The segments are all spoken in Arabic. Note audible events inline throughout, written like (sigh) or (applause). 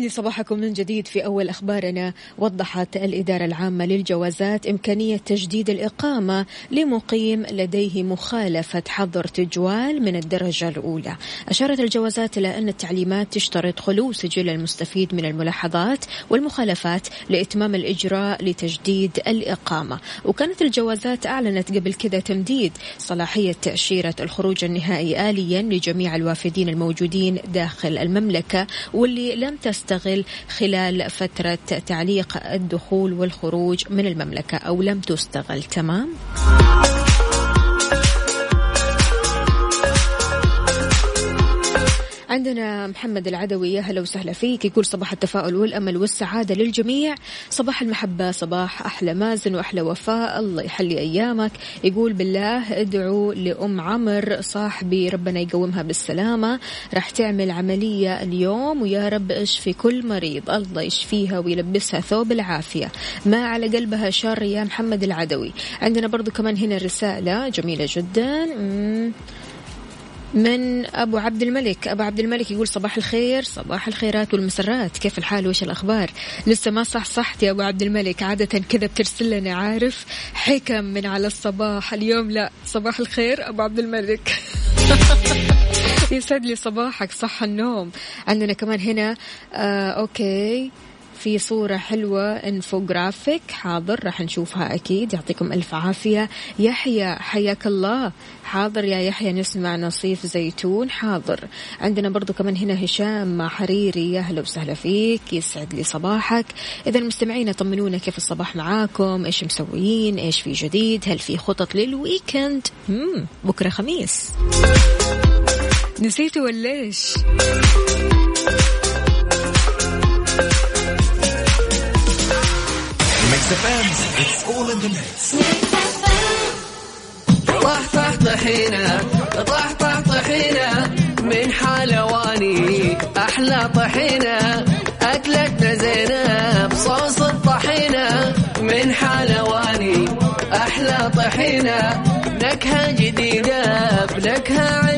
ويسعد لي صباحكم من جديد في أول أخبارنا. وضحت الإدارة العامة للجوازات إمكانية تجديد الإقامة لمقيم لديه مخالفة حظر تجوال من الدرجة الأولى. أشارت الجوازات إلى أن التعليمات تشترط خلو سجل المستفيد من الملاحظات والمخالفات لإتمام الإجراء لتجديد الإقامة. وكانت الجوازات أعلنت قبل كده تمديد صلاحية تأشيرة الخروج النهائي آليا لجميع الوافدين الموجودين داخل المملكة واللي لم تستغل خلال فترة تعليق الدخول والخروج من المملكة أو لم تستغل تمام؟ عندنا محمد العدوي يا هلا وسهلا فيك. يقول صباح التفاؤل والأمل والسعادة للجميع. صباح المحبة صباح أحلى مازن وأحلى وفاء. الله يحلي أيامك. يقول بالله ادعوا لأم عمر صاحبي ربنا يقومها بالسلامة. راح تعمل عملية اليوم ويا رب اشفي كل مريض. الله يشفيها ويلبسها ثوب العافية. ما على قلبها شر يا محمد العدوي. عندنا برضو كمان هنا رسالة جميلة جدا. من أبو عبد الملك. أبو عبد الملك يقول صباح الخير صباح الخيرات والمسرات. كيف الحال؟ وش الأخبار؟ لسه ما صح صحت يا أبو عبد الملك. عادة كذا بترسل لنا عارف؟ حكم من على الصباح. اليوم لا. صباح الخير أبو عبد الملك. (laughs) يسعد لي صباحك. صح النوم. عندنا كمان هنا آه okay. في صورة حلوة انفوجرافيك حاضر راح نشوفها أكيد. يعطيكم ألف عافية. يحيى حياك الله. حاضر يا يحيى نسمع نصيف زيتون. حاضر. عندنا برضو كمان هنا هشام حريري. يا هلا وسهلا فيك. يسعد لي صباحك. إذا المستمعين طمنونا كيف الصباح معاكم؟ إيش مسويين؟ إيش في جديد؟ هل في خطط للويكند. بكرة خميس. نسيتوا ولا Mix FM it's all in the mix طح طح طحينة طح طح طحينة من حلواني أحلى طحينة أكلتنا زينة بصوص الطحينة من حلواني أحلى طحينة نكهة جديدة بنكهة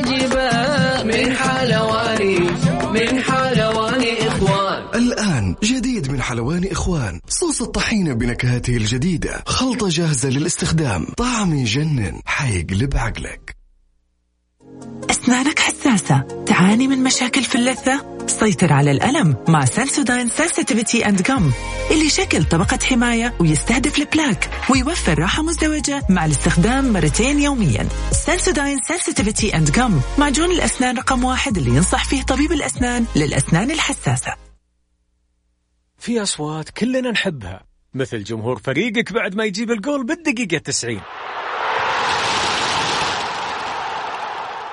حلواني إخوان. صوص الطحينة بنكهاته الجديدة. خلطة جاهزة للاستخدام. طعم يجنن. حيقلب عقلك أسنانك حساسة. تعاني من مشاكل في اللثة؟ سيطر على الألم مع Sensodyne Sensitivity and Gum اللي شكل طبقة حماية ويستهدف البلاك ويوفر راحة مزدوجة مع الاستخدام مرتين يوميا. Sensodyne Sensitivity and Gum معجون الأسنان رقم واحد اللي ينصح فيه طبيب الأسنان للأسنان الحساسة. في أصوات كلنا نحبها. مثل جمهور فريقك بعد ما يجيب الجول بالدقيقة 90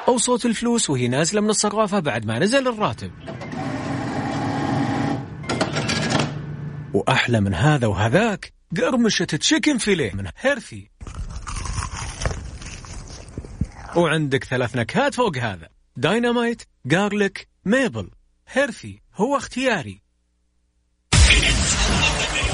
أو صوت الفلوس وهي نازلة من الصرافة بعد ما نزل الراتب. وأحلى من هذا وهذاك قرمشة chicken fillet من هيرثي وعندك ثلاث نكهات فوق هذا. dynamite garlic maple هيرثي هو اختياري.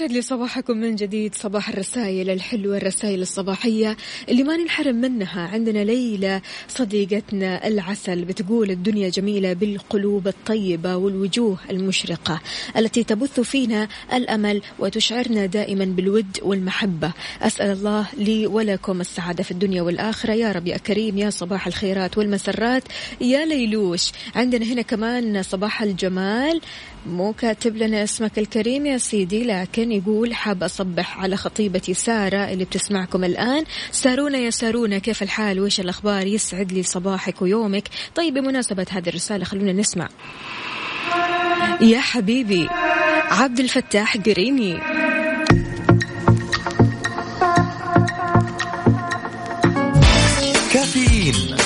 يسعد لي صباحكم من جديد صباح الرسائل الحلوة الرسائل الصباحية اللي ما ننحرم منها. عندنا ليلى صديقتنا العسل بتقول الدنيا جميلة بالقلوب الطيبة والوجوه المشرقة التي تبث فينا الأمل وتشعرنا دائما بالود والمحبة. أسأل الله لي ولكم السعادة في الدنيا والآخرة. يا رب يا كريم يا صباح الخيرات والمسرات. يا ليلوش عندنا هنا كمان صباح الجمال. مو كاتب لنا اسمك الكريم يا سيدي لكن يقول حاب أصبح على خطيبتي سارة اللي بتسمعكم الآن. سارونا يا سارونا كيف الحال؟ وإيش الأخبار؟ يسعد لي صباحك ويومك. طيب بمناسبة هذه الرسالة خلونا نسمع. يا حبيبي عبد الفتاح قريني. كافيين.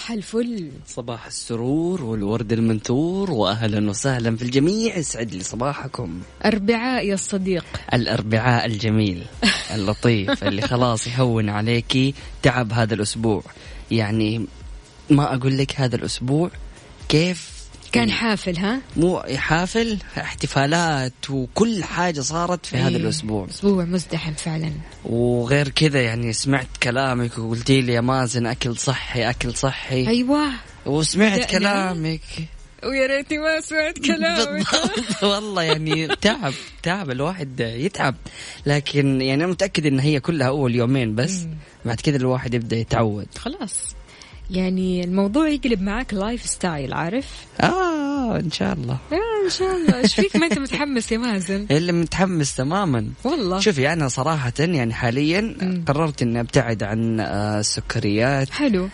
صباح الفل. صباح السرور والورد المنثور واهلا وسهلا في الجميع. يسعد لي صباحكم. أربعاء يا الصديق. الأربعاء الجميل (laughs) اللطيف اللي خلاص يهون عليكي تعب هذا الأسبوع. يعني ما أقول لك هذا الأسبوع كيف كان حافل ها؟ مو حافل احتفالات وكل حاجة صارت في هذا أيوه. الأسبوع. أسبوع مزدحم فعلا. وغير كذا يعني سمعت كلامك وقلتي لي يا مازن أكل صحي أكل صحي. أيوة. وسمعت. كلامك. ويا ريتني ما سمعت كلامك. والله يعني تعب تعب الواحد يتعب. لكن يعني أنا متأكد إن هي كلها أول يومين بس. بعد كذا الواحد يبدأ يتعود. خلاص. يعني الموضوع يقلب معاك lifestyle عارف؟ آه إن شاء الله. آه إن شاء الله. إيش فيك؟ ما أنت متحمس يا مازن؟ (laughs) اللي متحمس تماما. والله. شوفي أنا صراحة يعني حاليا مم. قررت إني أبتعد عن آه، السكريات. حلو.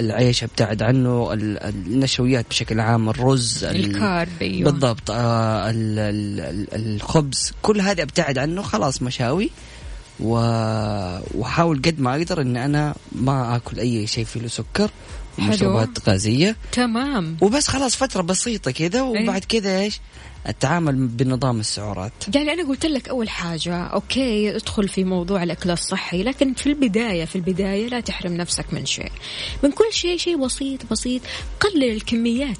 العيش أبتعد عنه ال- النشويات بشكل عام الرز ال- الكارب أيوه. بالضبط آه ال ال ال الخبز كل هذا أبتعد عنه خلاص مشاوي. و... وحاول قد ما أقدر إن أنا ما آكل أي شيء فيه له سكر. ومشروبات غازية. تمام. وبس خلاص فترة بسيطة كذا وبعد كذا إيش؟ التعامل بنظام السعرات. يعني أنا قلت لك أول حاجة أوكي ادخل في موضوع الأكل الصحي لكن في البداية في البداية لا تحرم نفسك من شيء. من كل شيء شيء بسيط بسيط قلل الكميات.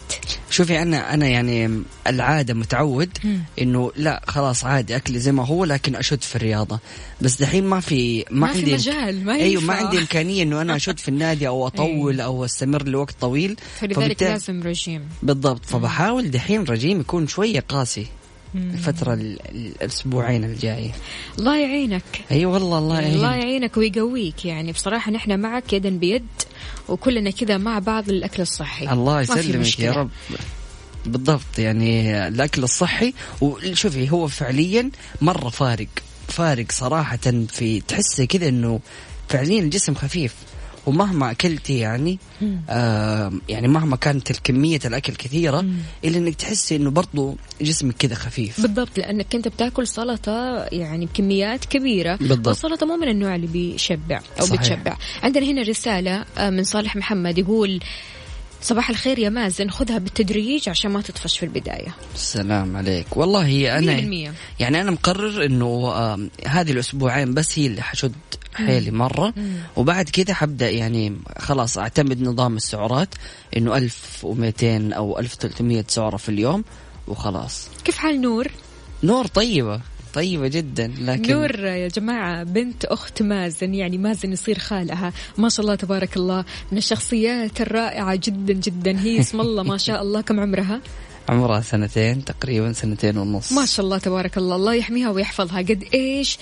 شوفي أنا أنا يعني العادة متعود. إنه لا خلاص عادي اكلي زي ما هو لكن أشد في الرياضة. بس دحين ما في ما, ما في عندي مجال، ما أيوه ما. عندي إمكانية إنه أنا أشد في النادي أو (laughs) أطول أو أستمر لوقت طويل. فلذلك فبالتالي- لازم رجيم. بالضبط. فبحاول دحين رجيم يكون شوية قاسي. الفترة ال- ال- الأسبوعين الجاية. الله يعينك. أي والله الله الله يعين يعينك ويقويك يعني. بصراحة نحن معك يدا بيد وكلنا كذا مع بعض الأكل الصحي. الله يسلمك. يا رب. بالضبط يعني الأكل الصحي وشوفي هو فعليا مرة فارق. فارق صراحة في تحسي كذا إنه فعليا الجسم خفيف. ومهما أكلتي يعني آه يعني مهما كانت الكمية الأكل كثيرة إلا إنك تحسي إنه برضو جسمك كذا خفيف بالضبط لأنك أنت بتاكل سلطة يعني بكميات كبيرة بالضبط. والسلطة مو من النوع اللي بيشبع أو صحيح. بتشبع عندنا هنا رسالة آه، من صالح محمد يقول صباح الخير يا مازن. خذها بالتدريج عشان ما تطفش في البداية. السلام عليك. والله هي أنا 100% يعني أنا مقرر آم، هذه الأسبوعين بس هي اللي حشد حيلي مرة. وبعد كذا حبدأ يعني خلاص أعتمد نظام السعرات إنه 1200 أو 1300 سعرة في اليوم وخلاص. كيف حال نور؟ نور طيبة. طيبة جدا لكن نور يا جماعة بنت أخت مازن يعني مازن يصير خالها. ما شاء الله تبارك الله من الشخصيات الرائعة جدا جدا. هي اسم الله ما شاء الله. كم عمرها؟ عمرها سنتين تقريبا سنتين ونص. ما شاء الله تبارك الله. الله يحميها ويحفظها. قد إيش؟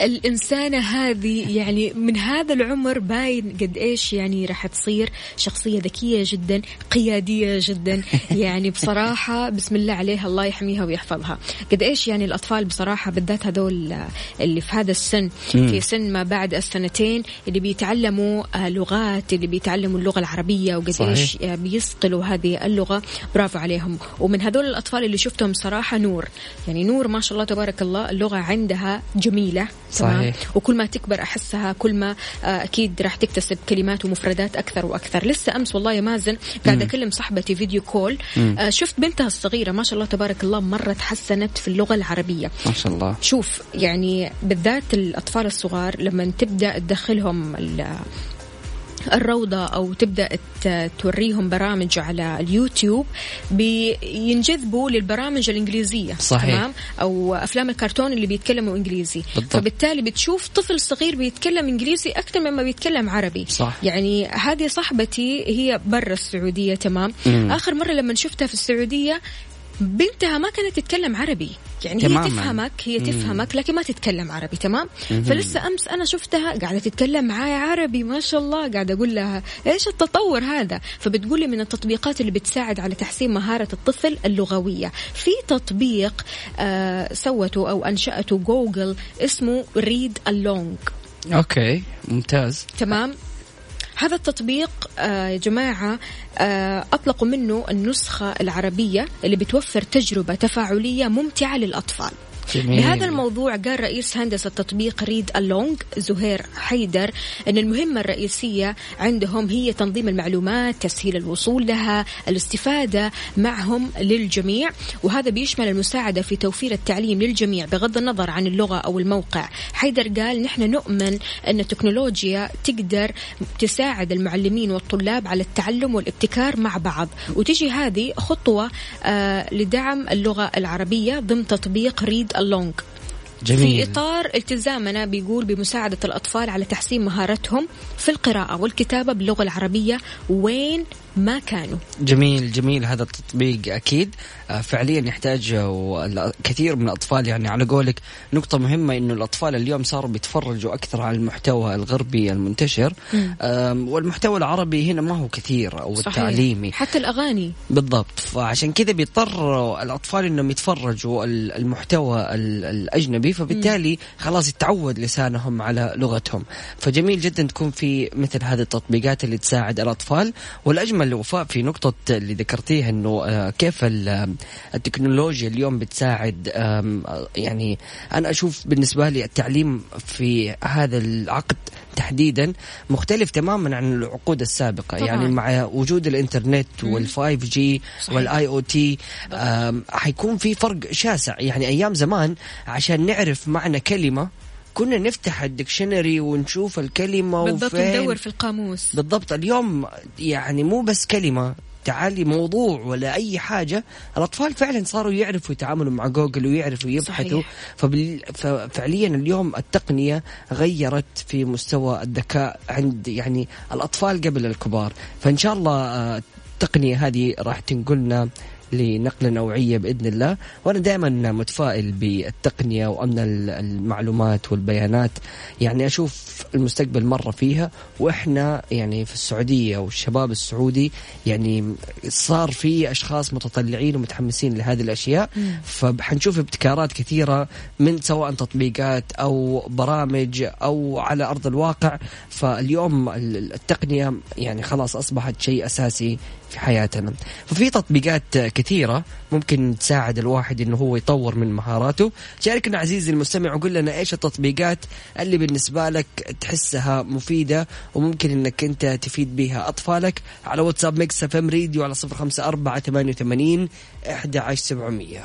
الإنسانة هذه يعني من هذا العمر باين قد إيش يعني راح تصير شخصية ذكية جدا قيادية جدا. (laughs) يعني بصراحة بسم الله عليها الله يحميها ويحفظها. قد إيش يعني الأطفال بصراحة بالذات هذول اللي في هذا السن في سن ما بعد السنتين اللي بيتعلموا لغات اللي بيتعلموا اللغة العربية وقد. إيش بيصقلوا هذه اللغة. برافو عليهم. ومن هذول الأطفال اللي شفتهم صراحة نور. يعني نور ما شاء الله تبارك الله اللغة عندها جميلة. تمام؟ صحيح. وكل ما تكبر أحسها كل ما آه، أكيد راح تكتسب كلمات ومفردات أكثر وأكثر. لسه أمس والله يا مازن قاعدة أكلم صاحبتي فيديو كول. آه، شفت بنتها الصغيرة ما شاء الله تبارك الله مرة تحسنت في اللغة العربية. ما شاء الله. شوف يعني بالذات الأطفال الصغار لما تبدأ تدخلهم ال- الروضة أو تبدأ توريهم برامج على اليوتيوب بينجذبوا للبرامج الإنجليزية صحيح. تمام أو أفلام الكرتون اللي بيتكلموا إنجليزي بالضبط. فبالتالي بتشوف طفل صغير بيتكلم إنجليزي أكثر مما بيتكلم عربي صح. يعني هذه صاحبتي هي برا السعودية تمام مم. آخر مرة لما شفتها في السعودية بنتها ما كانت تتكلم عربي. يعني تماماً. هي تفهمك هي تفهمك لكن ما تتكلم عربي تمام؟ فلسه أمس أنا شفتها قاعدة تتكلم معايا عربي ما شاء الله قاعدة أقول لها إيش التطور هذا؟ فبتقولي من التطبيقات اللي بتساعد على تحسين مهارة الطفل اللغوية. في تطبيق آه سوته أو أنشأته جوجل اسمه Read Along okay ممتاز. تمام؟ هذا التطبيق آه يا جماعة آه أطلقوا منه النسخة العربية اللي بتوفر تجربة تفاعلية ممتعة للأطفال. جميل. بهذا الموضوع قال رئيس هندسة تطبيق ريد ألونج زهير حيدر أن المهمة الرئيسية عندهم هي تنظيم المعلومات تسهيل الوصول لها الاستفادة معهم للجميع وهذا بيشمل المساعدة في توفير التعليم للجميع بغض النظر عن اللغة أو الموقع حيدر قال نحن نؤمن أن التكنولوجيا تقدر تساعد المعلمين والطلاب على التعلم والابتكار مع بعض وتجي هذه خطوة آه لدعم اللغة العربية ضمن تطبيق ريد اللونج. جميل. في إطار التزامنا بيقول بمساعدة الأطفال على تحسين مهارتهم في القراءة والكتابة باللغة العربية وين ما كانوا. جميل جميل هذا التطبيق أكيد. آه، فعليا يحتاج آه، كثير من الأطفال يعني على قولك نقطة مهمة إنه الأطفال اليوم صاروا بيتفرجوا أكثر على المحتوى الغربي المنتشر. والمحتوى العربي هنا ما هو كثير أو صحيح. التعليمي. حتى الأغاني. بالضبط. فعشان كذا بيضطر الأطفال إنهم يتفرجوا ال- المحتوى ال- الأجنبي فبالتالي خلاص يتعود لسانهم على لغتهم. فجميل جدا تكون في مثل هذه التطبيقات اللي تساعد الأطفال. والأجمل وفاء في نقطة اللي ذكرتيها إنه آه، كيف ال- التكنولوجيا اليوم بتساعد يعني أنا أشوف بالنسبة لي التعليم في هذا العقد تحديدا مختلف تماما عن العقود السابقة. طبعاً. يعني مع وجود الإنترنت وال 5G صحيح. وال IoT حيكون في فرق شاسع. يعني أيام زمان عشان نعرف معنى كلمة كنا نفتح ال dictionary ونشوف الكلمة بالضبط وفين. ندور في القاموس. بالضبط اليوم يعني مو بس كلمة تعالي موضوع ولا أي حاجة الأطفال فعلا صاروا يعرفوا يتعاملوا مع جوجل ويعرفوا يبحثوا. فبال... ففعليا اليوم التقنية غيرت في مستوى الذكاء عند يعني الأطفال قبل الكبار فإن شاء الله آه، التقنية هذه راح تنقلنا لنقلة نوعية بإذن الله. وأنا دائما متفائل بالتقنية وأمن ال- المعلومات والبيانات. يعني أشوف المستقبل مرة فيها. وإحنا يعني في السعودية والشباب السعودي يعني صار في أشخاص متطلعين ومتحمسين لهذه الأشياء. فحنشوف ابتكارات كثيرة من سواء تطبيقات أو برامج أو على أرض الواقع. فاليوم ال- التقنية يعني خلاص أصبحت شيء أساسي في حياتنا. ففي تطبيقات كثيرة ممكن تساعد الواحد إنه هو يطور من مهاراته. شاركنا عزيزي المستمع وقول لنا إيش التطبيقات اللي بالنسبة لك تحسها مفيدة وممكن إنك أنت تفيد بها أطفالك. على واتساب ميكس إف إم ريديو على صفر خمسة أربعة ثمانية وثمانين إحدى عشر سبعمية.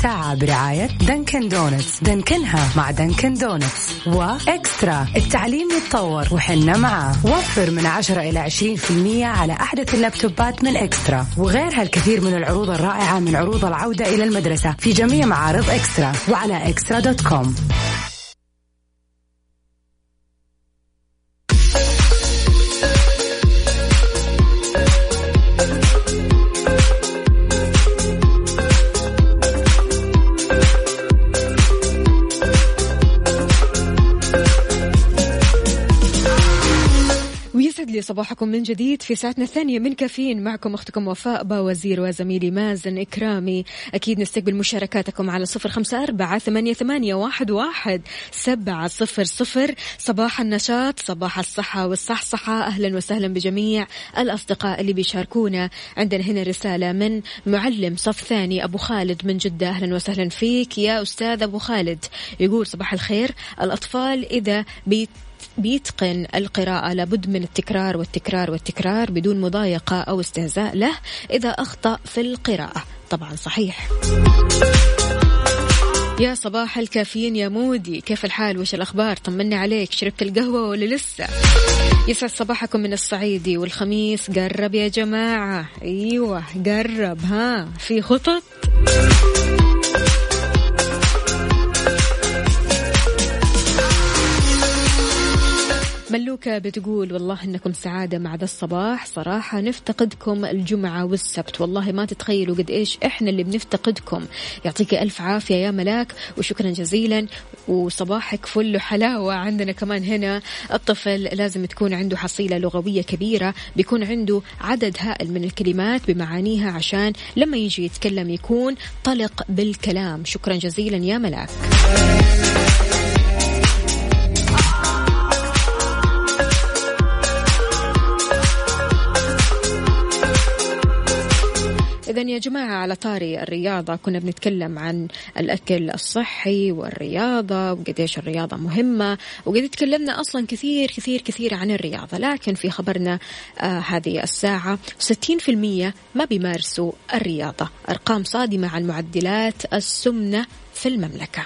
الساعة برعاية دنكن دونتس. دنكنها مع دنكن دونتس. وإكسترا. التعليم يتطور وحنا معاه. وفر من 10 إلى 20% على أحدث اللابتوبات من إكسترا. وغيرها الكثير من العروض الرائعة من عروض العودة إلى المدرسة في جميع معارض إكسترا. وعلى إكسترا dot com. صباحكم من جديد في ساعتنا الثانية من كافيين معكم أختكم وفاء باوزير وزميلي مازن إكرامي. أكيد نستقبل مشاركاتكم على صفر خمسة أربعة ثمانية, ثمانية واحد, واحد سبعة صفر صفر. صباح النشاط صباح الصحة والصحصحة. أهلا وسهلا بجميع الأصدقاء اللي بيشاركونا. عندنا هنا رسالة من معلم صف ثاني أبو خالد من جدة. أهلا وسهلا فيك يا أستاذ أبو خالد. يقول صباح الخير الأطفال إذا بيت بيتقن القراءة. لابد من التكرار والتكرار والتكرار بدون مضايقة أو استهزاء له إذا أخطأ في القراءة. طبعا صحيح. يا صباح الكافيين يا مودي. كيف الحال؟ وش الأخبار؟ طمني عليك. شربت القهوة ولا لسه؟ يسعد صباحكم من الصعيدي والخميس. قرب يا جماعة. أيوة قرب. ها في خطط؟ ملوكة بتقول والله إنكم سعادة مع ذا الصباح. صراحة نفتقدكم الجمعة والسبت. والله ما تتخيلوا قد إيش إحنا اللي بنفتقدكم. يعطيك ألف عافية يا ملاك وشكرا جزيلا. وصباحك فل حلاوة عندنا كمان هنا الطفل لازم تكون عنده حصيلة لغوية كبيرة. بيكون عنده عدد هائل من الكلمات بمعانيها عشان لما يجي يتكلم يكون طلق بالكلام. شكرا جزيلا يا ملاك. إذا يا جماعة على طاري الرياضة كنا بنتكلم عن الأكل الصحي والرياضة وقديش الرياضة مهمة وقد تكلمنا أصلا كثير كثير كثير عن الرياضة. لكن في خبرنا آه هذه الساعة 60% ما بيمارسوا الرياضة. أرقام صادمة عن معدلات السمنة في المملكة.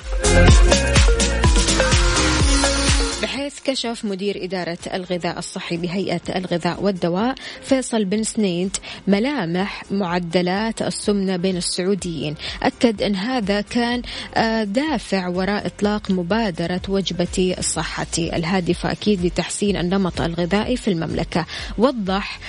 بحيث كشف مدير إدارة الغذاء الصحي بهيئة الغذاء والدواء فيصل بن سنيد ملامح معدلات السمنة بين السعوديين. أكد أن هذا كان آه، دافع وراء إطلاق مبادرة وجبتي صحتي الهادفة أكيد لتحسين النمط الغذائي في المملكة. وضح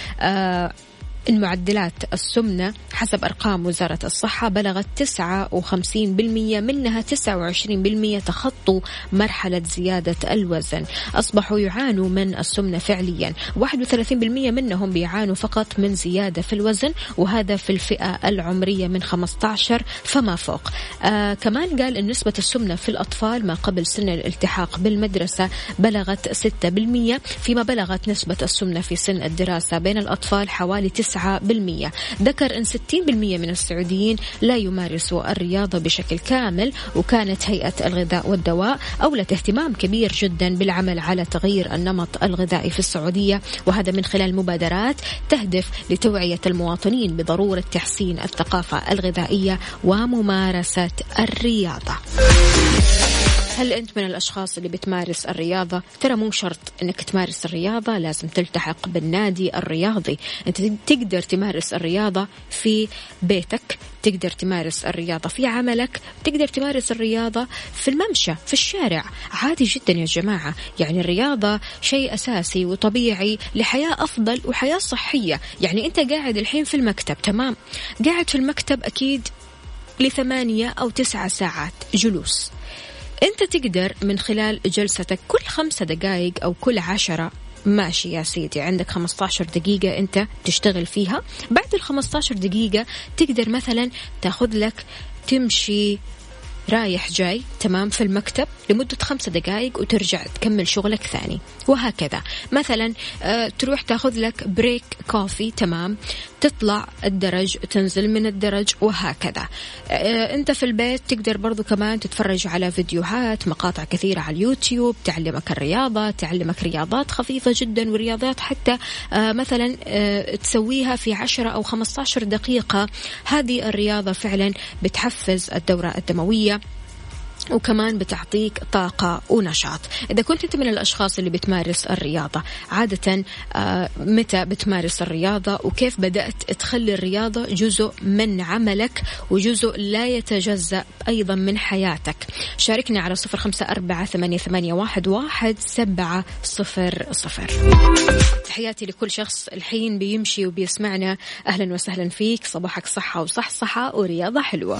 آه، المعدلات السمنة حسب أرقام وزارة الصحة بلغت 59% منها 29% تخطوا مرحلة زيادة الوزن. أصبحوا يعانوا من السمنة فعليا. 31% منهم بيعانوا فقط من زيادة في الوزن وهذا في الفئة العمرية من 15 فما فوق. آه كمان قال أن نسبة السمنة في الأطفال ما قبل سن الالتحاق بالمدرسة بلغت 6% فيما بلغت نسبة السمنة في سن الدراسة بين الأطفال حوالي 9 9% ذكر أن 60% من السعوديين لا يمارسوا الرياضة بشكل كامل وكانت هيئة الغذاء والدواء أولت اهتمام كبير جدا بالعمل على تغيير النمط الغذائي في السعودية. وهذا من خلال مبادرات تهدف لتوعية المواطنين بضرورة تحسين الثقافة الغذائية وممارسة الرياضة. هل أنت من الأشخاص اللي بتمارس الرياضة؟ ترى مو شرط أنك تمارس الرياضة لازم تلتحق بالنادي الرياضي. أنت تقدر تمارس الرياضة في بيتك تقدر تمارس الرياضة في عملك تقدر تمارس الرياضة في الممشى في الشارع. عادي جدا يا جماعة. يعني الرياضة شيء أساسي وطبيعي لحياة أفضل وحياة صحية. يعني أنت قاعد الحين في المكتب تمام؟ قاعد في المكتب أكيد لثمانية أو تسعة ساعات جلوس. أنت تقدر من خلال جلستك كل خمسة دقائق أو كل عشرة. ماشي يا سيدي عندك 15 دقيقة أنت تشتغل فيها. بعد ال 15 دقيقة تقدر مثلا تاخذ لك تمشي رايح جاي تمام في المكتب لمدة خمسة دقائق وترجع تكمل شغلك ثاني. وهكذا. مثلا آه، تروح تاخذ لك break coffee تمام تطلع الدرج تنزل من الدرج وهكذا. آه، أنت في البيت تقدر برضو كمان تتفرج على فيديوهات مقاطع كثيرة على اليوتيوب تعلمك الرياضة تعلمك رياضات خفيفة جدا ورياضات حتى آه، مثلا تسويها في 10 أو 15 دقيقة. هذه الرياضة فعلا بتحفز الدورة الدموية وكمان بتعطيك طاقة ونشاط. إذا كنت أنت من الأشخاص اللي بتمارس الرياضة عادة آه، متى بتمارس الرياضة وكيف بدأت تخلي الرياضة جزء من عملك وجزء لا يتجزأ أيضا من حياتك؟ شاركني على صفر خمسة أربعة ثمانية, واحد, سبعة صفر صفر. تحياتي لكل شخص الحين بيمشي وبيسمعنا. أهلا وسهلا فيك. صباحك صحة وصح صحة ورياضة حلوة.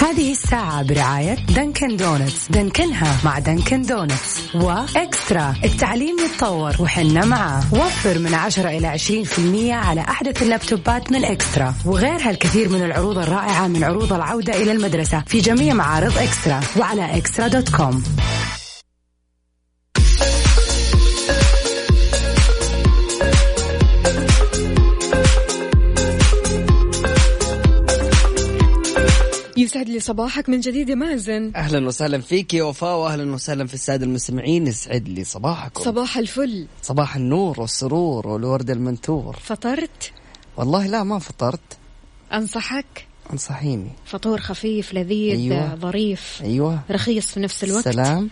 هذه الساعة برعاية دنكن دونتس. دنكنها مع دنكن دونتس. وإكسترا. التعليم يتطور وحنا معاه. وفر من 10 إلى 20% على أحدث اللابتوبات من إكسترا. وغيرها الكثير من العروض الرائعة من عروض العودة إلى المدرسة في جميع معارض إكسترا. وعلى إكسترا dot com. يسعد لي صباحك من جديد يا مازن. أهلا وسهلا فيك يا وفاء واهلا وسهلا في السادة المستمعين يسعد لي صباحكم. صباح الفل. صباح النور والسرور والورد المنثور. فطرت؟ والله لا ما فطرت. أنصحك؟ أنصحيني. فطور خفيف لذيذ أيوة. ظريف أيوه. رخيص في نفس الوقت. سلام.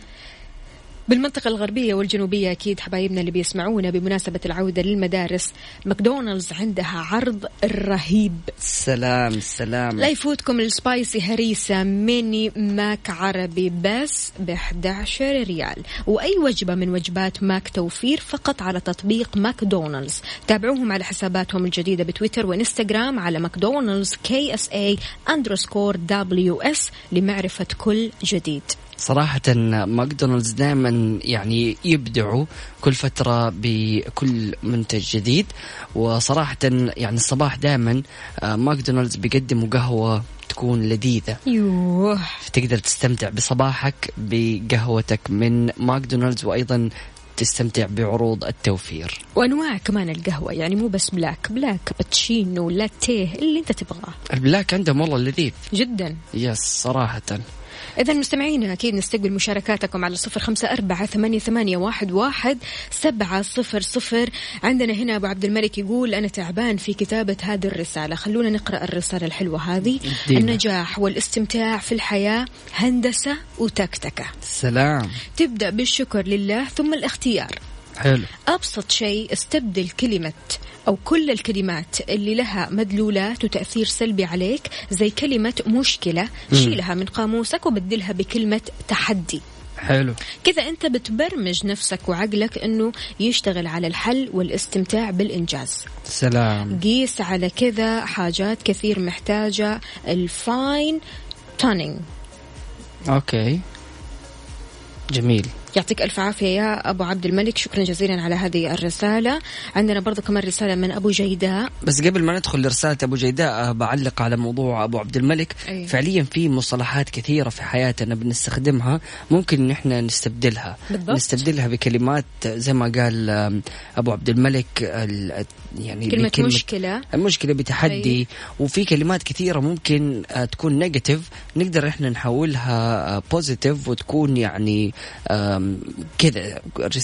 بالمنطقة الغربية والجنوبية أكيد حبايبنا اللي بيسمعونا بمناسبة العودة للمدارس ماكدونالدز عندها عرض رهيب. سلام سلام. لا يفوتكم ال spicy هريسة ميني ماك عربي بس ب 11 ريال. وأي وجبة من وجبات ماك توفير فقط على تطبيق ماكدونالدز. تابعوهم على حساباتهم الجديدة بتويتر وإنستغرام على ماكدونالدز KSA underscore WS لمعرفة كل جديد. صراحة ماكدونالدز دائما يعني يبدعوا كل فترة بكل منتج جديد وصراحة يعني الصباح دائما آه، ماكدونالدز بيقدموا قهوة تكون لذيذة. يوه. تقدر تستمتع بصباحك بقهوتك من ماكدونالدز وأيضا تستمتع بعروض التوفير. وأنواع كمان القهوة يعني مو بس black black كابتشينو لاتيه اللي أنت تبغاه. ال black عندهم والله لذيذ. جدا. yes صراحة. إذا مستمعينا أكيد نستقبل مشاركاتكم على صفر خمسة أربعة ثمانية, ثمانية واحد, واحد سبعة صفر صفر. عندنا هنا أبو عبد الملك يقول أنا تعبان في كتابة هذه الرسالة. خلونا نقرأ الرسالة الحلوة هذه. دينا. النجاح والاستمتاع في الحياة هندسة وتكتكة. سلام. تبدأ بالشكر لله ثم الاختيار. حلو. أبسط شيء استبدل كلمة أو كل الكلمات اللي لها مدلولات وتأثير سلبي عليك زي كلمة مشكلة شيلها من قاموسك وبدلها بكلمة تحدي. حلو. كذا أنت بتبرمج نفسك وعقلك أنه يشتغل على الحل والاستمتاع بالإنجاز. سلام. قيس على كذا حاجات كثير محتاجة ال fine tuning okay. جميل. يعطيك ألف عافية يا أبو عبد الملك. شكرا جزيلا على هذه الرسالة. عندنا برضو كمان رسالة من أبو جيداء. بس قبل ما ندخل لرسالة أبو جيداء آه، بعلق على موضوع أبو عبد الملك. أي. فعليا في مصطلحات كثيرة في حياتنا بنستخدمها ممكن إن إحنا نستبدلها. بالضبط. نستبدلها بكلمات زي ما قال آم، أبو عبد الملك ال- يعني كلمة بكلمة مشكلة. المشكلة بتحدي. أي. وفي كلمات كثيرة ممكن آه، تكون negative نقدر إحنا نحولها positive وتكون يعني كذا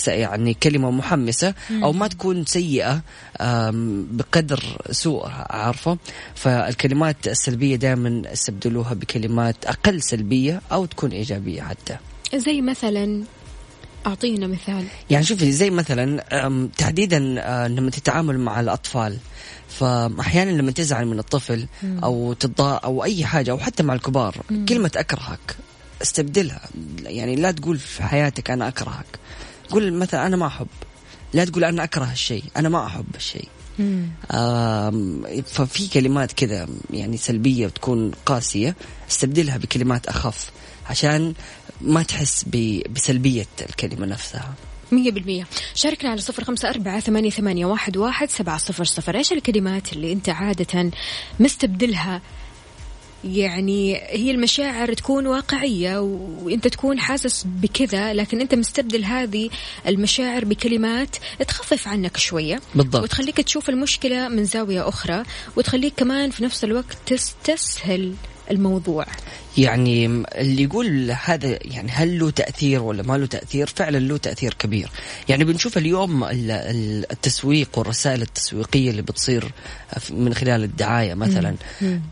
يعني كلمة محمسة أو ما تكون سيئة آم، بقدر سوءها عارفة؟ فالكلمات السلبية دائما استبدلوها بكلمات أقل سلبية أو تكون إيجابية حتى. زي مثلا أعطينا مثال. يعني شوفي زي مثلا تحديدا آه، لما تتعامل مع الأطفال فاحيانا لما تزعل من الطفل أو تضاء أو أي حاجة أو حتى مع الكبار كلمة أكرهك. استبدلها. يعني لا تقول في حياتك أنا أكرهك. قول مثلا أنا ما أحب. لا تقول أنا أكره الشيء. أنا ما أحب الشيء. ففي كلمات كذا يعني سلبية وتكون قاسية استبدلها بكلمات أخف عشان ما تحس بسلبية الكلمة نفسها. مية بالمية. شاركنا على صفر خمسة أربعة ثمانية, ثمانية واحد, واحد سبعة صفر صفر. إيش الكلمات اللي أنت عادة مستبدلها يعني هي المشاعر تكون واقعية وانت تكون حاسس بكذا لكن انت مستبدل هذه المشاعر بكلمات تخفف عنك شوية بالضبط. وتخليك تشوف المشكلة من زاوية أخرى وتخليك كمان في نفس الوقت تستسهل الموضوع يعني اللي يقول هذا يعني هل له تأثير ولا ما له تأثير؟ فعلا له تأثير كبير. يعني بنشوف اليوم ال- ال- التسويق والرسائل التسويقية اللي بتصير من خلال الدعاية مثلا.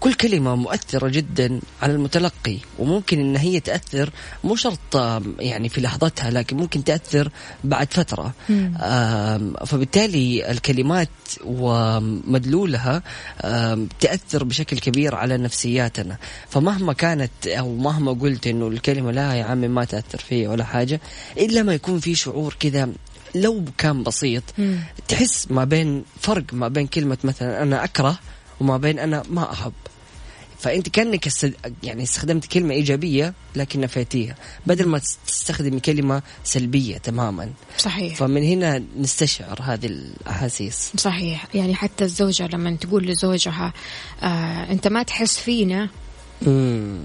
كل كلمة مؤثرة جدا على المتلقي وممكن إن هي تأثر مو شرط يعني في لحظتها لكن ممكن تأثر بعد فترة. آم، فبالتالي الكلمات ومدلولها آم، تأثر بشكل كبير على نفسياتنا. فمهما كانت أو مهما قلت إنه الكلمة لا يا عمي ما تأثر فيا ولا حاجة إلا ما يكون في شعور كذا لو كان بسيط تحس ما بين فرق ما بين كلمة مثلا أنا أكره وما بين أنا ما أحب. فأنت كأنك يعني استخدمت كلمة إيجابية لكن نفيتيها بدل ما تستخدم كلمة سلبية تماما. صحيح. فمن هنا نستشعر هذه الأحاسيس. صحيح. يعني حتى الزوجة لما تقول لزوجها آه أنت ما تحس فينا مم.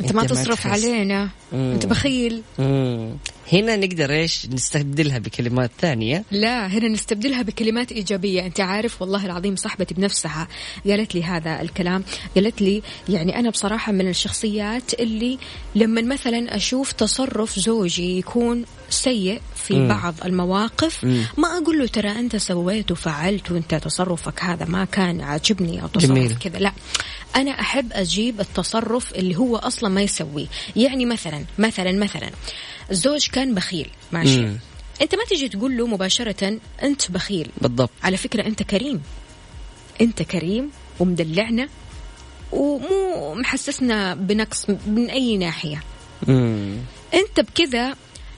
أنت, ما تصرف تحس. علينا مم. أنت بخيل مم. هنا نقدر إيش نستبدلها بكلمات ثانية لا هنا نستبدلها بكلمات إيجابية أنت عارف والله العظيم صاحبتي بنفسها قالت لي هذا الكلام قالت لي يعني أنا بصراحة من الشخصيات اللي لما مثلا أشوف تصرف زوجي يكون سيء في مم. بعض المواقف مم. ما أقول له ترى أنت سويت وفعلت وأنت تصرفك هذا ما كان عاجبني أو جميل. تصرف كذا لا أنا أحب أجيب التصرف اللي هو أصلا ما يسويه. يعني مثلا مثلا مثلا الزوج كان بخيل ماشي؟ مم. أنت ما تجي تقول له مباشرة أنت بخيل. بالضبط. على فكرة أنت كريم. أنت كريم ومدلعنا ومو محسسنا بنقص من أي ناحية. مم. أنت بكذا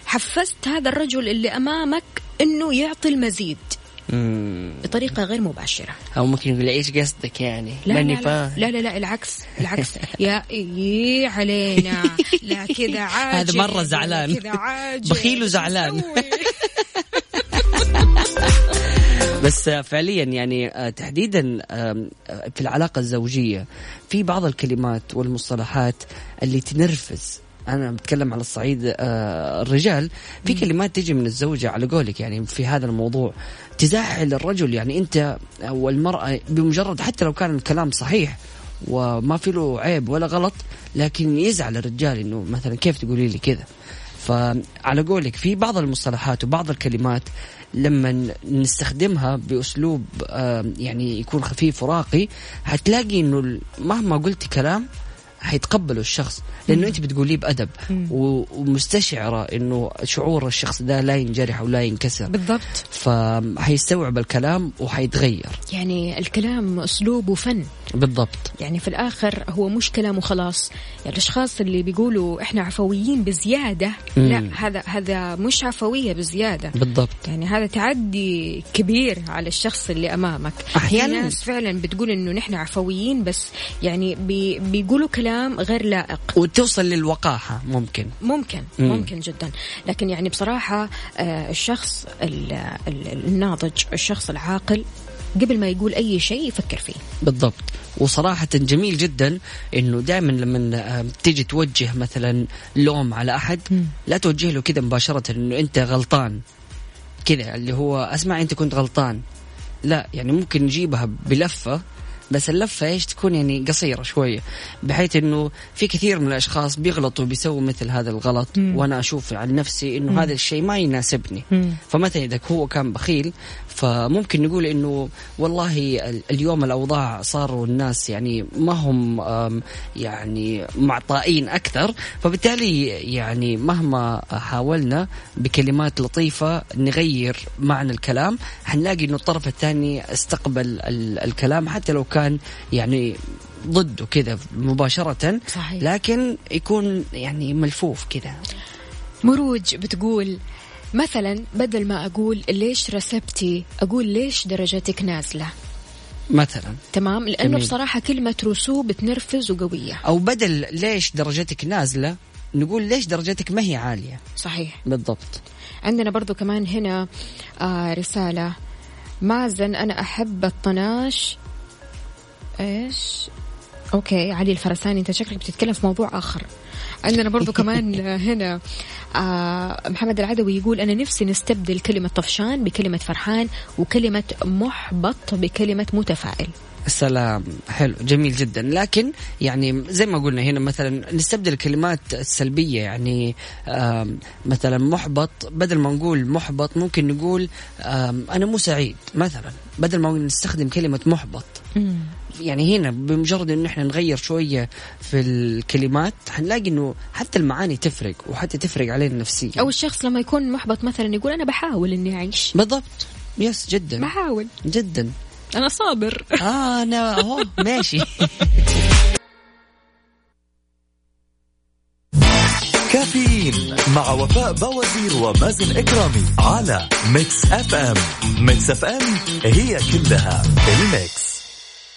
حفزت هذا الرجل اللي أمامك إنه يعطي المزيد. مم. بطريقة غير مباشرة. أو ممكن يقول إيش قصدك يعني؟ لا ماني لا, لا. فاهم. لا لا لا العكس العكس. (laughs) يا إيه علينا. (laughs) لا كذا عاجل. هذا مرة زعلان. كذا عاجل. بخيل وزعلان. (laughs) بس فعليا يعني آه، تحديدا آه، في العلاقة الزوجية في بعض الكلمات والمصطلحات اللي تنرفز. أنا بتكلم على الصعيد آه، الرجال. في كلمات تجي من الزوجة على قولك يعني في هذا الموضوع. تزعل الرجل يعني أنت أو المرأة بمجرد حتى لو كان الكلام صحيح وما في له عيب ولا غلط لكن يزعل الرجال إنه مثلا كيف تقولي لي كذا؟ فعلى قولك في بعض المصطلحات وبعض الكلمات لما نستخدمها بأسلوب آه، يعني يكون خفيف وراقي حتلاقي إنه مهما قلتي كلام حيتقبله الشخص لأنه أنت بتقوليه بأدب ومستشعرة إنه شعور الشخص ده لا ينجرح ولا ينكسر. بالضبط. فحيستوعب الكلام وحيتغير. يعني الكلام أسلوب وفن. بالضبط. يعني في الآخر هو مش كلام وخلاص. يعني الأشخاص اللي بيقولوا إحنا عفويين بزيادة مم. لا هذا هذا مش عفوية بزيادة. بالضبط. يعني هذا تعدي كبير على الشخص اللي أمامك. أحياناً- في ناس فعلا بتقول إنه نحن عفويين بس يعني بي بيقولوا كلام غير لائق. وتوصل للوقاحة ممكن. ممكن مم. ممكن جدا. لكن يعني بصراحة آه، الشخص ال- ال- الناضج الشخص العاقل قبل ما يقول أي شيء يفكر فيه. بالضبط. وصراحة جميل جدا إنه دائما لما آه، تيجي توجه مثلا لوم على أحد لا توجه له كذا مباشرة إنه أنت غلطان. كذا اللي هو أسمع أنت كنت غلطان. لا يعني ممكن نجيبها بلفة بس اللفة إيش تكون يعني قصيرة شوية بحيث إنه في كثير من الأشخاص بيغلطوا بيسووا مثل هذا الغلط مم. وأنا أشوف عن نفسي إنه. هذا الشيء ما يناسبني مم. فمثلا إذا هو كان بخيل فممكن نقول إنه والله ال- اليوم الأوضاع صاروا الناس يعني ما هم يعني معطائين أكثر فبالتالي يعني مهما حاولنا بكلمات لطيفة نغير معنى الكلام حنلاقي إنه الطرف الثاني استقبل ال- الكلام حتى لو كان يعني ضده كذا مباشرة صحيح. لكن يكون يعني ملفوف كذا. مروج بتقول مثلا بدل ما أقول ليش رسبتي أقول ليش درجتك نازلة. مثلا. تمام؟ لأنه جميل. بصراحة كلمة رسوب بتنرفز وقوية. أو بدل ليش درجتك نازلة نقول ليش درجتك ما هي عالية. صحيح. بالضبط. عندنا برضو كمان هنا آه رسالة. مازن أنا أحب الطناش إيش؟ أوكي علي الفرساني أنت شكلك بتتكلم في موضوع آخر. عندنا برضو (laughs) كمان هنا آه محمد العدوي يقول أنا نفسي نستبدل كلمة طفشان بكلمة فرحان وكلمة محبط بكلمة متفائل. السلام. حلو جميل جدا. لكن يعني زي ما قلنا هنا مثلا نستبدل الكلمات السلبية يعني مثلا محبط. بدل ما نقول محبط ممكن نقول أنا مو سعيد مثلا. بدل ما نستخدم كلمة محبط. يعني هنا بمجرد إنه إحنا نغير شوية في الكلمات حنلاقي إنه حتى المعاني تفرق وحتى تفرق علينا نفسيا. أو الشخص لما يكون محبط مثلا يقول أنا بحاول إني أعيش. بالضبط. yes جدا. بحاول. جدا. أنا صابر. آه أنا اهو (laughs) ماشي. كافيين مع وفاء بوازير ومازن إكرامي على Mix FM Mix FM هي كلها ال Mix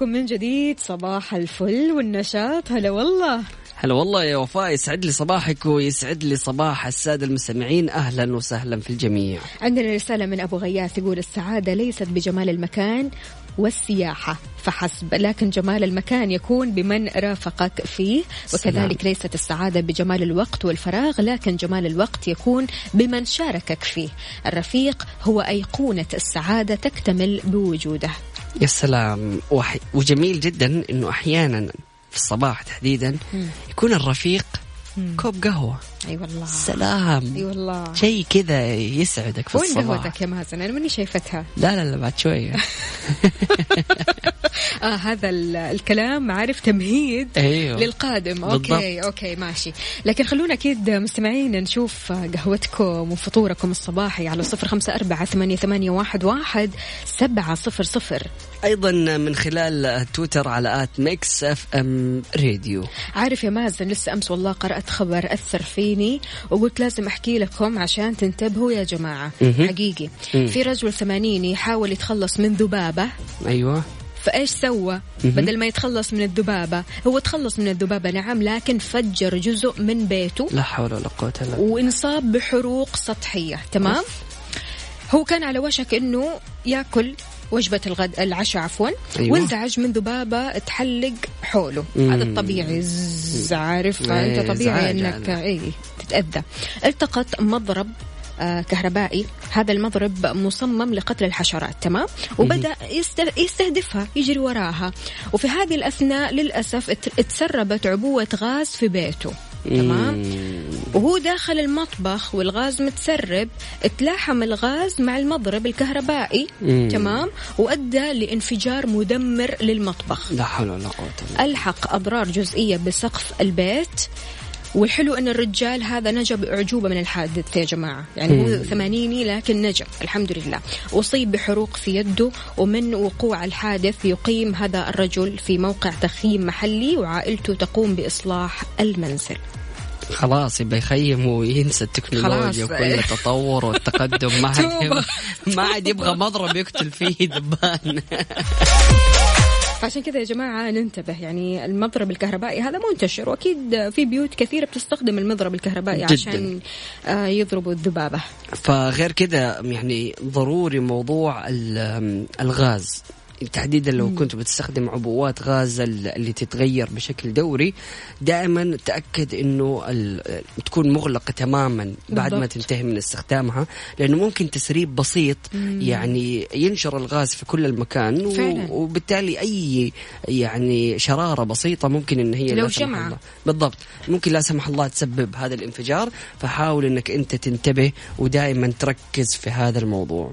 صباحكم من جديد صباح الفل والنشاط. هلا والله. هلا والله يا وفاء يسعد لي صباحك ويسعد لي صباح السادة المستمعين. أهلا وسهلا في الجميع. عندنا رسالة من أبو غياث يقول السعادة ليست بجمال المكان والسياحة فحسب لكن جمال المكان يكون بمن رافقك فيه. وكذلك ليست السعادة بجمال الوقت والفراغ لكن جمال الوقت يكون بمن شاركك فيه. الرفيق هو أيقونة السعادة تكتمل بوجوده. يا سلام. وح... وجميل جدا إنه أحيانا في الصباح تحديدا يكون الرفيق كوب قهوة. أي والله. سلام. أي والله. شيء كذا يسعدك في وين الصباح. قهوتك يا مازن؟ أنا ماني شايفتها. لا لا لا بعد شوية. (laughs) آه هذا ال- الكلام عارف تمهيد أيوه. للقادم. okay بالضبط. okay ماشي. لكن خلونا أكيد مستمعين نشوف قهوتكم وفطوركم الصباحي على صفر خمسة أربعة ثمانية, ثمانية واحد, واحد سبعة صفر صفر. أيضا من خلال تويتر على at Mix FM Radio. عارف يا مازن لسه أمس والله قرأت خبر أثر فيني وقلت لازم أحكي لكم عشان تنتبهوا يا جماعة. مهم. حقيقي. مم. في رجل ثمانيني يحاول يتخلص من ذبابة. أيوه. فايش سوى؟ بدل ما يتخلص من الذبابة هو تخلص من الذبابة نعم لكن فجر جزء من بيته لا حول ولا قوة إلا بالله وانصاب بحروق سطحية تمام هو كان على وشك إنه يأكل وجبة الغد العشاء عفوا أيوة. وانزعج من ذبابة تحلق حوله مم. هذا الطبيعي عارف إيه، أنت طبيعي إنك. اي تتأذى التقط مضرب كهربائي هذا المضرب مصمم لقتل الحشرات تمام؟ وبدأ يست- يستهدفها يجري وراها. وفي هذه الأثناء للأسف ات- تسربت عبوة غاز في بيته تمام. وهو داخل المطبخ والغاز متسرب تلاحم الغاز مع المضرب الكهربائي مم. تمام؟ وأدى لانفجار مدمر للمطبخ. لا حول ولا قوة ألحق أضرار جزئية بسقف البيت. والحلو أن الرجال هذا نجا باعجوبه من الحادث يا جماعة. يعني هو ثمانيني لكن نجا الحمد لله. أصيب بحروق في يده ومن وقوع الحادث يقيم هذا الرجل في موقع تخييم محلي وعائلته تقوم بإصلاح المنزل. خلاص يبقى يخيم وينسى التكنولوجيا. وكل التطور والتقدم. ما عاد. (laughs) يبغى ما عاد يبغى مضرب يقتل فيه دبان. (laughs) فعشان كذا يا جماعة ننتبه يعني المضرب الكهربائي هذا منتشر وأكيد في بيوت كثيرة بتستخدم المضرب الكهربائي جداً. عشان آه، يضربوا الذبابة. فغير كذا يعني ضروري موضوع ال- الغاز. تحديدا لو كنت بتستخدم عبوات غاز ال- اللي تتغير بشكل دوري دائما تأكد إنه تكون مغلقة تماما بعد ما. تنتهي من استخدامها لأنه ممكن تسريب بسيط يعني ينشر الغاز في كل المكان فعلاً. وبالتالي أي يعني شرارة بسيطة ممكن إن هي لو شمعة. بالضبط ممكن لا سمح الله تسبب هذا الانفجار فحاول إنك أنت تنتبه ودائما تركز في هذا الموضوع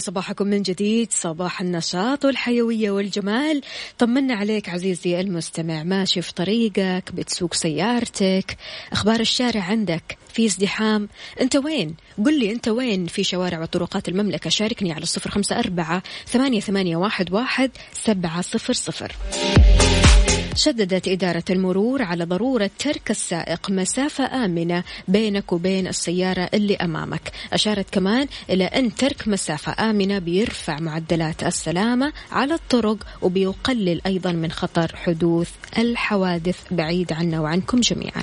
صباحكم من جديد. صباح النشاط والحيوية والجمال. طمنا عليك عزيزي المستمع. ماشي في طريقك بتسوق سيارتك. أخبار الشارع عندك؟ في ازدحام؟ أنت وين؟ قل لي أنت وين في شوارع وطرقات المملكة. شاركني على الصفر خمسة أربعة ثمانية, ثمانية واحد, واحد سبعة صفر صفر. شددت إدارة المرور على ضرورة ترك السائق مسافة آمنة بينك وبين السيارة اللي أمامك. أشارت كمان إلى أن ترك مسافة آمنة بيرفع معدلات السلامة على الطرق وبيقلل أيضا من خطر حدوث الحوادث. بعيد عنا وعنكم جميعا.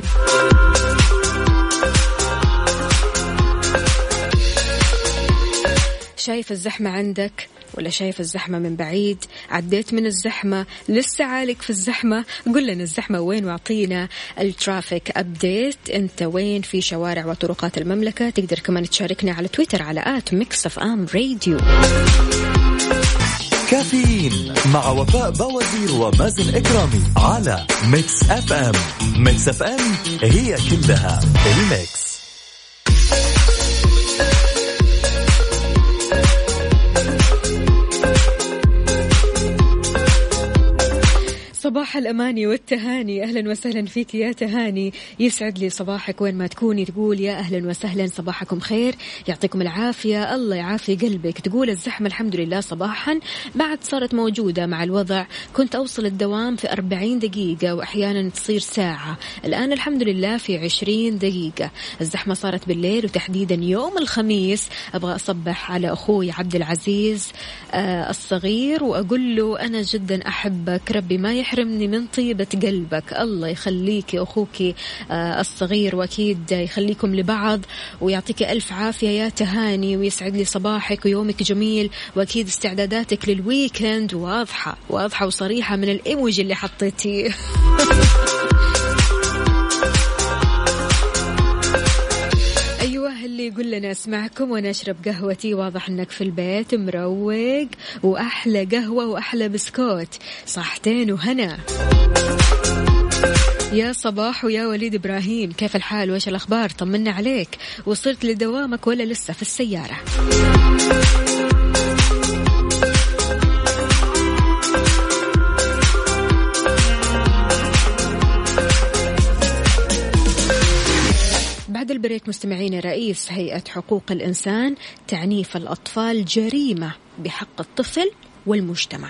شايف الزحمة عندك ولا شايف الزحمة من بعيد؟ عديت من الزحمة؟ لسه عالق في الزحمة؟ قل لنا الزحمة وين واعطينا ال traffic update أنت وين؟ في شوارع وطرقات المملكة. تقدر كمان تشاركنا على تويتر على at FM Radio كافيين مع وفاء بوازير ومازن إكرامي على Mix FM Mix FM هي كلها ال Mix. صباح الأماني والتهاني. أهلا وسهلا فيك يا تهاني. يسعد لي صباحك وين ما تكوني تقول يا أهلا وسهلا. صباحكم خير يعطيكم العافية. الله يعافي قلبك. تقول الزحمة الحمد لله صباحا بعد صارت موجودة مع الوضع. كنت أوصل الدوام في 40 دقيقة وأحيانا تصير ساعة. الآن الحمد لله في 20 دقيقة. الزحمة صارت بالليل وتحديدا يوم الخميس. أبغى أصبح على أخوي عبد العزيز آه الصغير وأقول له أنا جدا أحبك. ربي ما يحرمني من طيبة قلبك. الله يخليك أخوك آه الصغير وأكيد يخليكم لبعض ويعطيك ألف عافية يا تهاني ويسعد لي صباحك ويومك جميل وأكيد استعداداتك لل weekend واضحة واضحة وصريحة من الإيموجي اللي حطيتيه. (laughs) اللي يقول لنا اسمعكم وأنا اشرب قهوتي واضح انك في البيت مروق واحلى قهوة واحلى بسكوت. صحتين وهنا. يا صباح ويا وليد إبراهيم كيف الحال؟ وايش الأخبار؟ طمنا عليك. وصلت لدوامك ولا لسه في السيارة؟ بعد البريك مستمعين رئيس هيئة حقوق الإنسان تعنيف الأطفال جريمة بحق الطفل والمجتمع.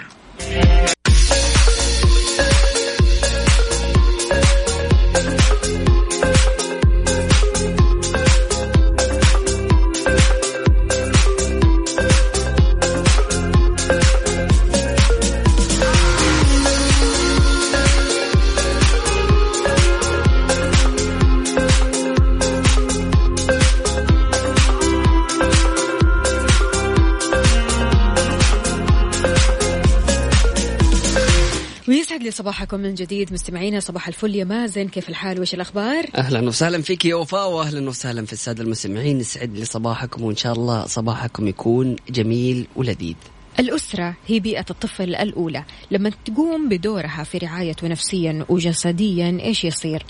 صباحكم من جديد مستمعينا صباح الفل. يا مازن كيف الحال؟ وش الأخبار؟ أهلا وسهلا فيك يا وفاء واهلا وسهلا في السادة المستمعين. يسعد لي صباحكم وإن شاء الله صباحكم يكون جميل ولذيذ. الأسرة هي بيئة الطفل الأولى. لما تقوم بدورها في رعايته نفسيا وجسديا إيش يصير؟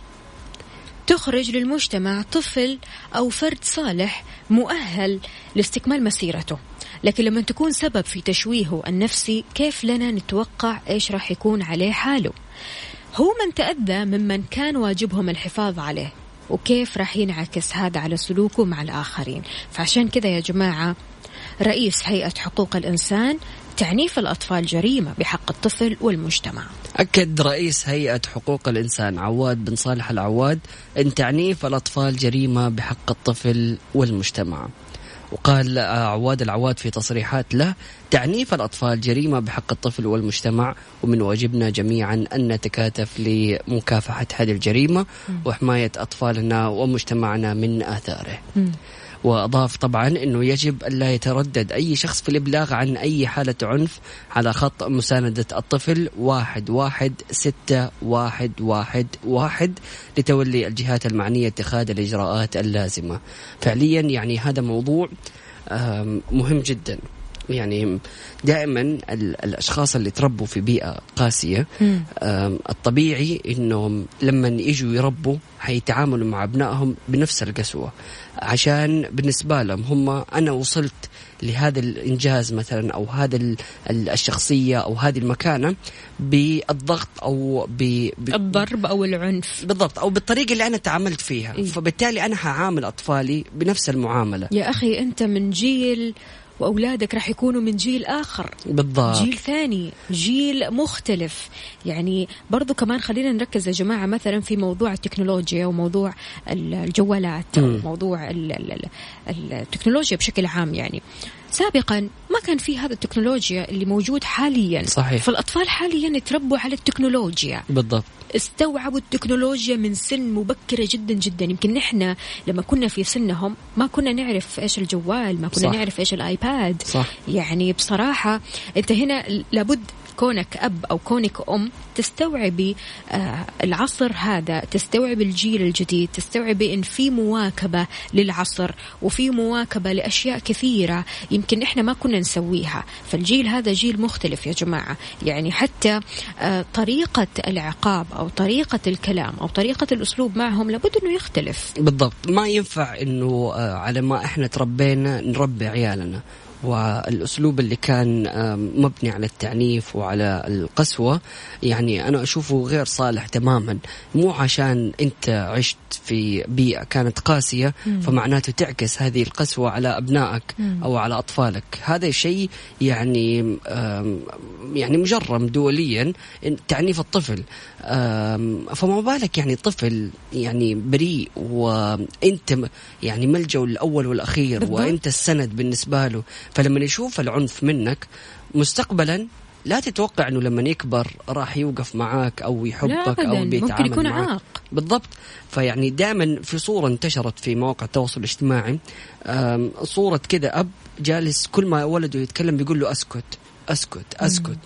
تخرج للمجتمع طفل أو فرد صالح مؤهل لاستكمال مسيرته. لكن لما تكون سبب في تشويهه النفسي كيف لنا نتوقع إيش راح يكون عليه حاله؟ هو من تأذى ممن كان واجبهم الحفاظ عليه وكيف راح ينعكس هذا على سلوكه مع الآخرين. فعشان كذا يا جماعة رئيس هيئة حقوق الإنسان تعنيف الأطفال جريمة بحق الطفل والمجتمع. أكد رئيس هيئة حقوق الإنسان عواد بن صالح العواد أن تعنيف الأطفال جريمة بحق الطفل والمجتمع. وقال عواد العواد في تصريحات له تعنيف الأطفال جريمة بحق الطفل والمجتمع ومن واجبنا جميعا أن نتكاتف لمكافحة هذه الجريمة وحماية أطفالنا ومجتمعنا من آثاره. وأضاف طبعا أنه يجب ألا يتردد أي شخص في الإبلاغ عن أي حالة عنف على خط مساندة الطفل واحد واحد ستة واحد واحد واحد لتولي الجهات المعنية اتخاذ الإجراءات اللازمة. فعليا يعني هذا موضوع مهم جدا. يعني دائما ال- الأشخاص اللي تربوا في بيئة قاسية الطبيعي إنهم لما يجوا يربوا حيتعاملوا مع أبنائهم بنفس القسوة. عشان بالنسبة لهم هم أنا وصلت لهذا الإنجاز مثلا أو هذا ال- ال- الشخصية أو هذه المكانة بالضغط أو ب... ب... الضرب أو العنف. بالضبط أو بالطريقة اللي أنا تعاملت فيها. إيه. فبالتالي أنا حعامل أطفالي بنفس المعاملة. يا أخي أنت من جيل وأولادك راح يكونوا من جيل آخر. بالضبط. جيل ثاني جيل مختلف. يعني برضو كمان خلينا نركز يا جماعة مثلا في موضوع التكنولوجيا وموضوع ال- الجوالات أو مم. موضوع ال- ال- ال- التكنولوجيا بشكل عام يعني. سابقا ما كان في هذا التكنولوجيا اللي موجود حاليا صحيح. فالأطفال حاليا يتربوا على التكنولوجيا بالضبط استوعبوا التكنولوجيا من سن مبكرة جدا جدا يمكن نحن لما كنا في سنهم ما كنا نعرف إيش الجوال ما كنا صح. نعرف إيش الآيباد صح. يعني بصراحة أنت هنا لابد كونك أب أو كونك أم تستوعبي آه العصر هذا تستوعبي الجيل الجديد تستوعبي إن في مواكبة للعصر وفي مواكبة لأشياء كثيرة يمكن إحنا ما كنا نسويها. فالجيل هذا جيل مختلف يا جماعة. يعني حتى آه طريقة العقاب أو طريقة الكلام أو طريقة الأسلوب معهم لابد إنه يختلف. بالضبط. ما ينفع إنه آه، على ما إحنا تربينا نربي عيالنا. والأسلوب اللي كان مبني على التعنيف وعلى القسوة يعني أنا أشوفه غير صالح تماما. مو عشان أنت عشت في بيئة كانت قاسية فمعناته تعكس هذه القسوة على أبنائك أو على أطفالك. هذا شيء يعني يعني مجرم دوليا تعنيف الطفل. فما بالك يعني طفل يعني بريء وأنت يعني ملجأه الأول والأخير بالضبط. وأنت السند بالنسبة له. فلما يشوف العنف منك مستقبلا لا تتوقع إنه لما يكبر راح يوقف معاك أو يحبك أو ممكن بيتعامل يكون معك عاق. بالضبط. فيعني دائما في صورة انتشرت في مواقع التواصل الاجتماعي آم، صورة كذا أب جالس كل ما ولده يتكلم بيقول له أسكت أسكت أسكت.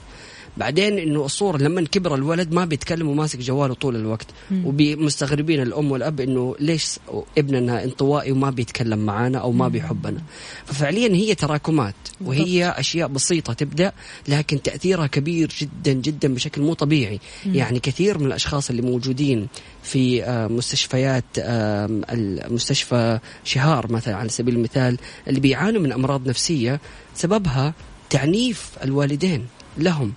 بعدين إنه الصورة لما كبر الولد ما بيتكلم وماسك جواله طول الوقت. ومستغربين الأم والأب إنه ليش ابننا انطوائي وما بيتكلم معانا أو ما بيحبنا. ففعليا هي تراكمات وهي أشياء بسيطة تبدأ لكن تأثيرها كبير جدا جدا بشكل مو طبيعي. يعني كثير من الأشخاص اللي موجودين في آه، مستشفيات آم، المستشفى شهار مثلا على سبيل المثال اللي بيعانوا من أمراض نفسية سببها تعنيف الوالدين لهم.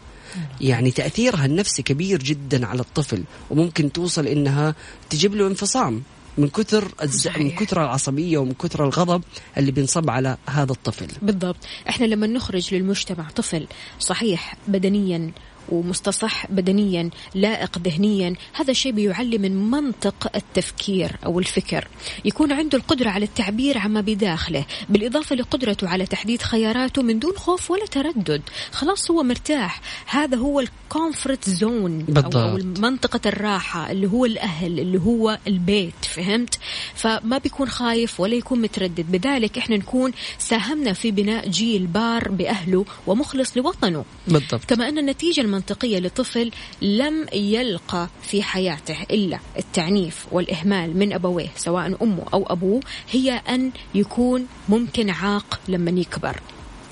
يعني تأثيرها النفسي كبير جدا على الطفل وممكن توصل إنها تجيب له انفصام من كثر الز... من كثر العصبية ومن كثر الغضب اللي بينصب على هذا الطفل. بالضبط. إحنا لما نخرج للمجتمع طفل صحيح بدنيا ومستصح بدنيا لائق ذهنيا. هذا الشيء بيعلم من منطق التفكير أو الفكر. يكون عنده القدرة على التعبير عما بداخله بالإضافة لقدرته على تحديد خياراته من دون خوف ولا تردد. خلاص هو مرتاح. هذا هو ال comfort zone بالضبط. أو, أو منطقة الراحة اللي هو الأهل اللي هو البيت. فهمت؟ فما بيكون خايف ولا يكون متردد. بذلك إحنا نكون ساهمنا في بناء جيل بار بأهله ومخلص لوطنه. بالضبط. كما أن النتيجة المنطقية لطفل لم يلقى في حياته إلا التعنيف والإهمال من أبويه سواء أمه أو أبوه هي أن يكون ممكن عاق لما يكبر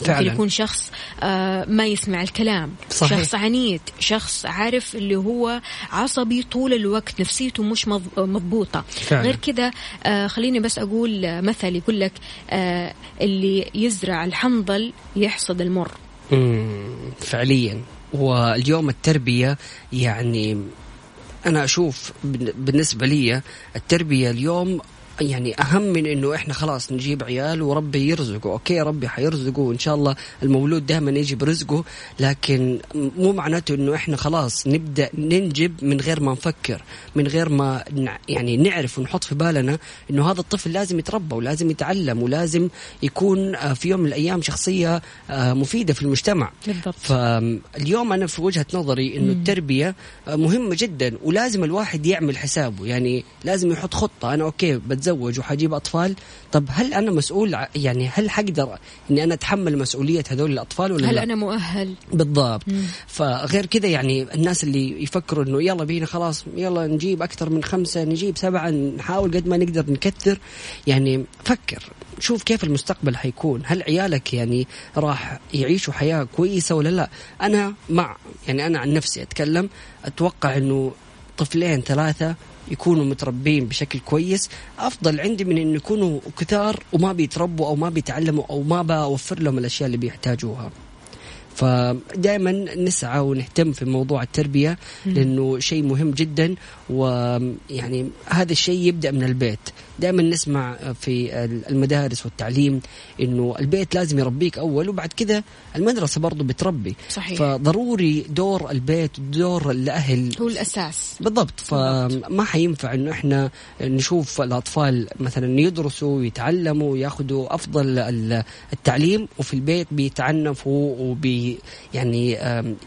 فعلاً. ممكن يكون شخص آه ما يسمع الكلام صحيح. شخص عنيد شخص عارف اللي هو عصبي طول الوقت نفسيته مش مض- مضبوطة فعلاً. غير كذا آه خليني بس أقول آه، مثل يقول لك اللي يزرع الحنظل يحصد المر مم، فعليا واليوم التربية يعني أنا أشوف بالنسبة لي التربية اليوم يعني أهم من إنه إحنا خلاص نجيب عيال وربي يرزقه. أوكي ربي حيرزقه وإن شاء الله المولود دائما يجي برزقه لكن مو معناته إنه إحنا خلاص نبدأ ننجب من غير ما نفكر من غير ما يعني نعرف ونحط في بالنا إنه هذا الطفل لازم يتربى ولازم يتعلم ولازم يكون آه، في يوم من الأيام شخصية آه، مفيدة في المجتمع. بالضبط. فاليوم أنا في وجهة نظري إنه التربية آه، مهمة جدا ولازم الواحد يعمل حسابه. يعني لازم يحط خطة. أنا أوكي بتزوج وحجيب أطفال طب هل أنا مسؤول يعني هل حقدر إني أنا أتحمل مسؤولية هذول الأطفال ولا هل لا؟ أنا مؤهل؟ بالضبط. فغير كذا يعني الناس اللي يفكروا إنه يلا بينا خلاص يلا نجيب أكثر من خمسة نجيب سبعة نحاول قد ما نقدر نكثر. يعني فكر شوف كيف المستقبل حيكون. هل عيالك يعني راح يعيشوا حياة كويسة ولا لا؟ أنا مع يعني أنا عن نفسي أتكلم أتوقع إنه طفلين ثلاثة يكونوا متربين بشكل كويس. أفضل عندي من انه يكونوا كثار وما بيتربوا أو ما بيتعلموا أو ما بوفر لهم الأشياء اللي بيحتاجوها. فدائما نسعى ونهتم في موضوع التربية لأنه شيء مهم جدا. ويعني هذا الشيء يبدأ من البيت. دائما نسمع في المدارس والتعليم إنه البيت لازم يربيك أول وبعد كذا المدرسة برضو بتربي. صحيح. فضروري دور البيت دور الأهل. هو الأساس. بالضبط. فما حينفع إنه إحنا نشوف الأطفال مثلا يدرسوا ويتعلموا وياخذوا أفضل ال- التعليم وفي البيت بيتعنفوا وبي يعني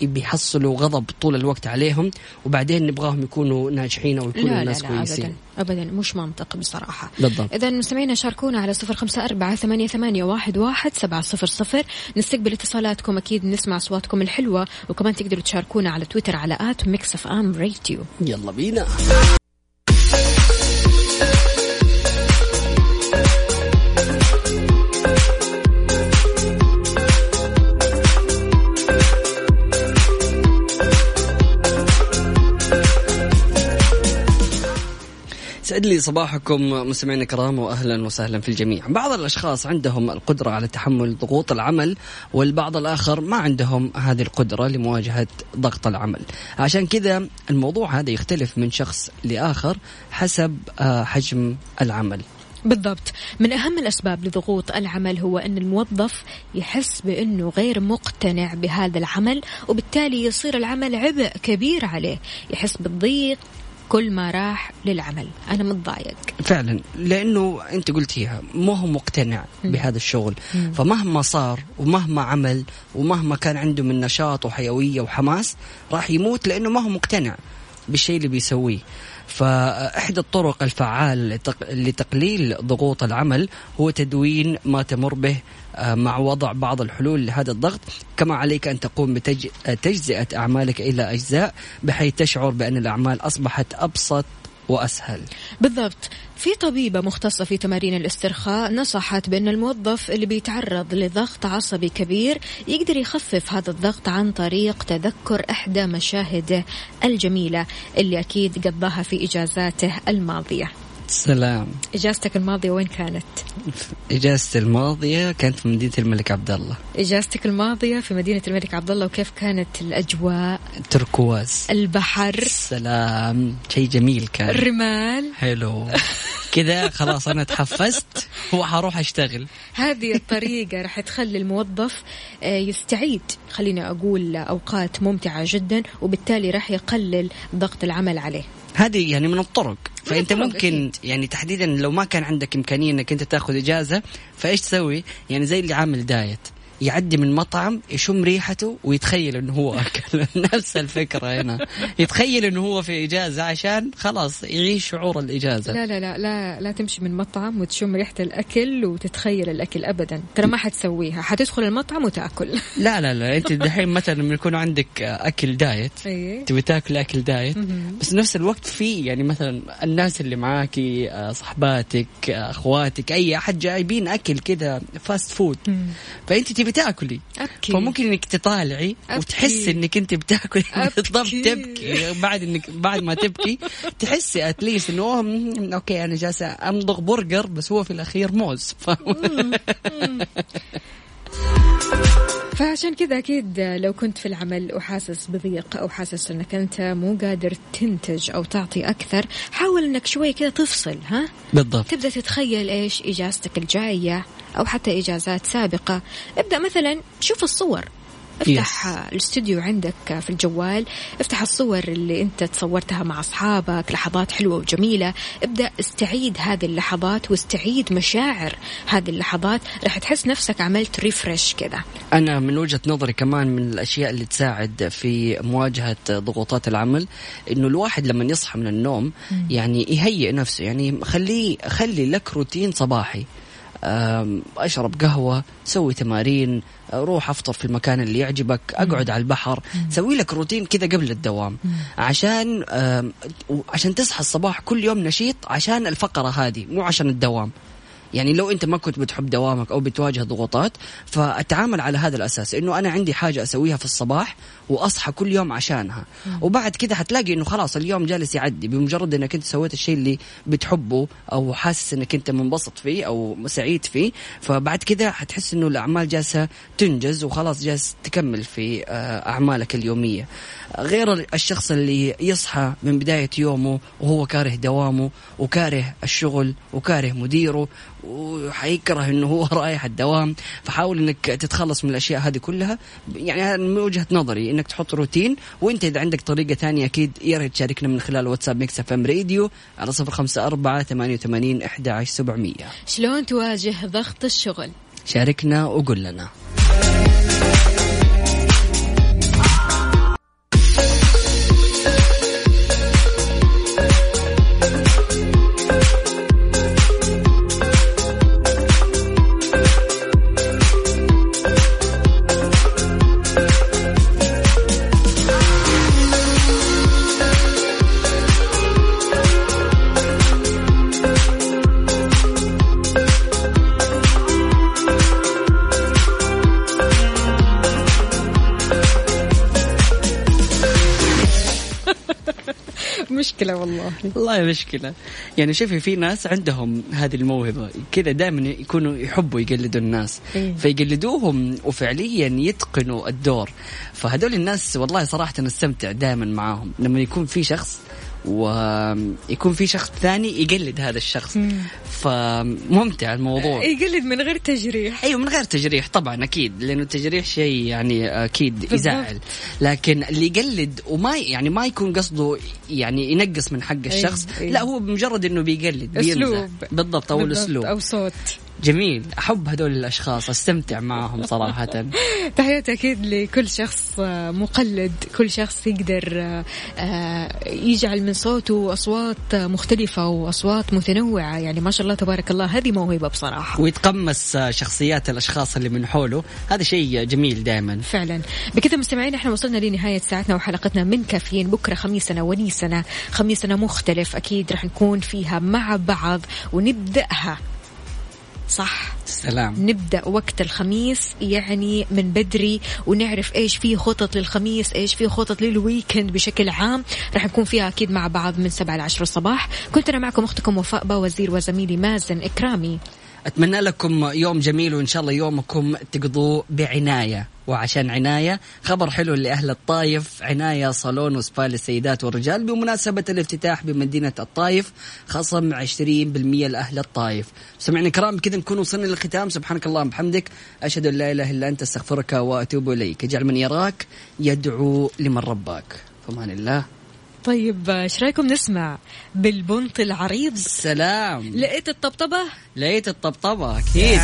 بيحصلوا غضب طول الوقت عليهم وبعدين نبغاهم يكونوا ناجحين. أو يكونوا لا لا لا كويسين. ابدا ابدا مش منطق بصراحة. بالضبط. اذا مستمعينا شاركونا على صفر خمسة أربعة ثمانية, ثمانية واحد, واحد سبعة صفر صفر. نستقبل اتصالاتكم أكيد نسمع أصواتكم الحلوة. وكمان تقدروا تشاركونا على تويتر على at Mix FM Radio. يلا بينا. سعد لي صباحكم مستمعينا الكرام واهلا وسهلا في الجميع. بعض الأشخاص عندهم القدرة على تحمل ضغوط العمل والبعض الآخر ما عندهم هذه القدرة لمواجهة ضغط العمل. عشان كذا الموضوع هذا يختلف من شخص لآخر حسب آه، حجم العمل. بالضبط من أهم الأسباب لضغوط العمل هو أن الموظف يحس بأنه غير مقتنع بهذا العمل وبالتالي يصير العمل عبء كبير عليه يحس بالضيق كل ما راح للعمل. أنا متضايق. فعلا. لأنه أنت قلتيها ما هو مقتنع بهذا الشغل. فمهما صار ومهما عمل ومهما كان عنده من نشاط وحيوية وحماس راح يموت لأنه ما هو مقتنع بالشيء اللي بيسويه. فإحدى الطرق الفعالة لتق- لتقليل ضغوط العمل هو تدوين ما تمر به مع وضع بعض الحلول لهذا الضغط. كما عليك أن تقوم بتجزئة أعمالك إلى أجزاء بحيث تشعر بأن الأعمال أصبحت أبسط وأسهل. بالضبط. في طبيبة مختصة في تمارين الاسترخاء نصحت بأن الموظف اللي بيتعرض لضغط عصبي كبير يقدر يخفف هذا الضغط عن طريق تذكر إحدى مشاهده الجميلة اللي أكيد قضاها في إجازاته الماضية. سلام. إجازتك الماضية وين كانت؟ إجازتي الماضية كانت في مدينة الملك عبد الله. إجازتك الماضية في مدينة الملك عبد الله وكيف كانت الأجواء؟ تركواز. البحر. سلام. شيء جميل كان. الرمال. حلو. كذا خلاص أنا تحفزت وحروح أشتغل. هذه الطريقة راح تخلي الموظف آه، يستعيد خليني أقول أوقات ممتعة جدا وبالتالي راح يقلل ضغط العمل عليه. هذه يعني من الطرق فأنت ممكن. يعني تحديدا لو ما كان عندك إمكانية إنك أنت تأخذ إجازة فإيش تسوي؟ يعني زي اللي عامل diet يعدي من مطعم يشم ريحته ويتخيل إنه هو أكل. (laughs) نفس الفكرة هنا. يتخيل إنه هو في إجازة عشان خلاص يعيش شعور الإجازة. لا لا لا لا لا تمشي من مطعم وتشم ريحة الأكل وتتخيل الأكل أبدا. ترى ما حتسويها. حتدخل المطعم وتأكل. (laughs) لا لا لا. أنت دحين مثلا لما يكون عندك أكل diet أيه. تبي تاكل أكل diet. بس نفس الوقت في يعني مثلا الناس اللي معاكي آه، صحباتك آه، أخواتك أي أحد جايبين أكل كذا fast food. فأنت تبي تاكلي أبكي فممكن إنك تطالعي أبكي. وتحسي إنك أنت بتاكلي. بالضبط تبكي. بعد انك بعد ما تبكي تحسي at least إنه okay أنا جالسة أمضغ برجر بس هو في الأخير موز. (laughs) ف... فعشان كذا أكيد لو كنت في العمل وحاسس بضيق أو حاسس أنك أنت مو قادر تنتج أو تعطي أكثر حاول أنك شوي كذا تفصل ها؟ بالضبط. تبدأ تتخيل إيش إجازتك الجاية. أو حتى إجازات سابقة. ابدأ مثلا شوف الصور. افتح Yes. الاستوديو عندك في الجوال. افتح الصور اللي أنت تصورتها مع أصحابك. لحظات حلوة وجميلة. ابدأ استعيد هذه اللحظات واستعيد مشاعر هذه اللحظات. راح تحس نفسك عملت ريفرش كذا. أنا من وجهة نظري كمان من الأشياء اللي تساعد في مواجهة ضغوطات العمل إنه الواحد لما يصحى من النوم يعني يهيئ نفسه. يعني خليه خلي لك روتين صباحي. أم، أشرب قهوة سوي تمارين روح أفطر في المكان اللي يعجبك أقعد على البحر سوي لك روتين كذا قبل الدوام. عشان عشان تصحى الصباح كل يوم نشيط عشان الفقرة هذه مو عشان الدوام. يعني لو أنت ما كنت بتحب دوامك أو بتواجه ضغوطات فأتعامل على هذا الأساس إنه أنا عندي حاجة أسويها في الصباح وأصحى كل يوم عشانها. وبعد كده حتلاقي إنه خلاص اليوم جالس يعدي بمجرد إنك أنت سويت الشيء اللي بتحبه أو حاسس إنك أنت منبسط فيه أو سعيد فيه فبعد كده حتحس إنه الأعمال جالسة تنجز وخلاص جالس تكمل في آه، أعمالك اليومية. غير الشخص اللي يصحى من بداية يومه وهو كاره دوامه وكاره الشغل وكاره مديره وحيكره إنه هو (laughs) رايح الدوام. فحاول إنك تتخلص من الأشياء هذه كلها. يعني من وجهة نظري إنك تحط روتين. وإنت إذا عندك طريقة ثانية أكيد يا ريت تشاركنا من خلال واتساب Mix FM Radio على صفر خمسة أربعة ثمانية وثمانين إحدى عشر سبعمئه شلون تواجه ضغط الشغل؟ شاركنا وقول لنا. مشكلة والله. والله مشكلة. يعني شوفي في ناس عندهم هذه الموهبة. كذا دائما يكونوا يحبوا يقلدوا الناس. إيه. فيقلدوهم وفعليا يتقنوا الدور. فهذول الناس والله صراحة نستمتع دائما معاهم. لما يكون في شخص ويكون في شخص ثاني يقلد هذا الشخص. فممتع الموضوع. يقلد من غير تجريح. أيوه من غير تجريح طبعا أكيد لأنه التجريح شيء يعني أكيد بالضبط. يزعل لكن اللي يقلد وما يعني ما يكون قصده يعني ينقص من حق الشخص أيوة. لا هو بمجرد إنه بيقلد بيمزح أسلوب. بالضبط أو الاسلوب أو صوت. جميل. أحب هذول الأشخاص أستمتع معهم صراحة. (laughs) تحياتي أكيد لكل شخص آه، مقلد. كل شخص يقدر آه، آه، يجعل من صوته أصوات آه، مختلفة وأصوات متنوعة. يعني ما شاء الله تبارك الله هذه موهبة بصراحة. ويتقمص شخصيات الأشخاص اللي من حوله. هذا شيء جميل دائما. فعلا. بكذا مستمعين إحنا وصلنا لنهاية ساعتنا وحلقتنا من كافيين. بكرة خميسنا ونيسنا. خميسنا مختلف. أكيد رح نكون فيها مع بعض ونبدأها. صح؟ سلام. نبدأ وقت الخميس يعني من بدري ونعرف إيش في خطط للخميس إيش في خطط للويكند بشكل عام. راح نكون فيها أكيد مع بعض من 7 ل 10 الصباح. كنت أنا معكم أختكم وفاء وزير وزميلي مازن إكرامي. أتمنى لكم يوم جميل وإن شاء الله يومكم تقضوه بعناية. وعشان عناية. خبر حلو لأهل الطايف. عناية صالون وسبا للسيدات والرجال بمناسبة الافتتاح بمدينة الطايف. خصم 20% لأهل الطايف. سمعنا كرام كذا نكون وصلنا للختام. سبحانك اللهم وبحمدك. أشهد أن لا إله إلا أنت أستغفرك وأتوب إليك. اجعل من يراك يدعو لمن رباك. فمان الله. طيب إيش رأيكم نسمع بالبنط العريض؟ سلام. لقيت الطبطبة؟ لقيت الطبطبة أكيد.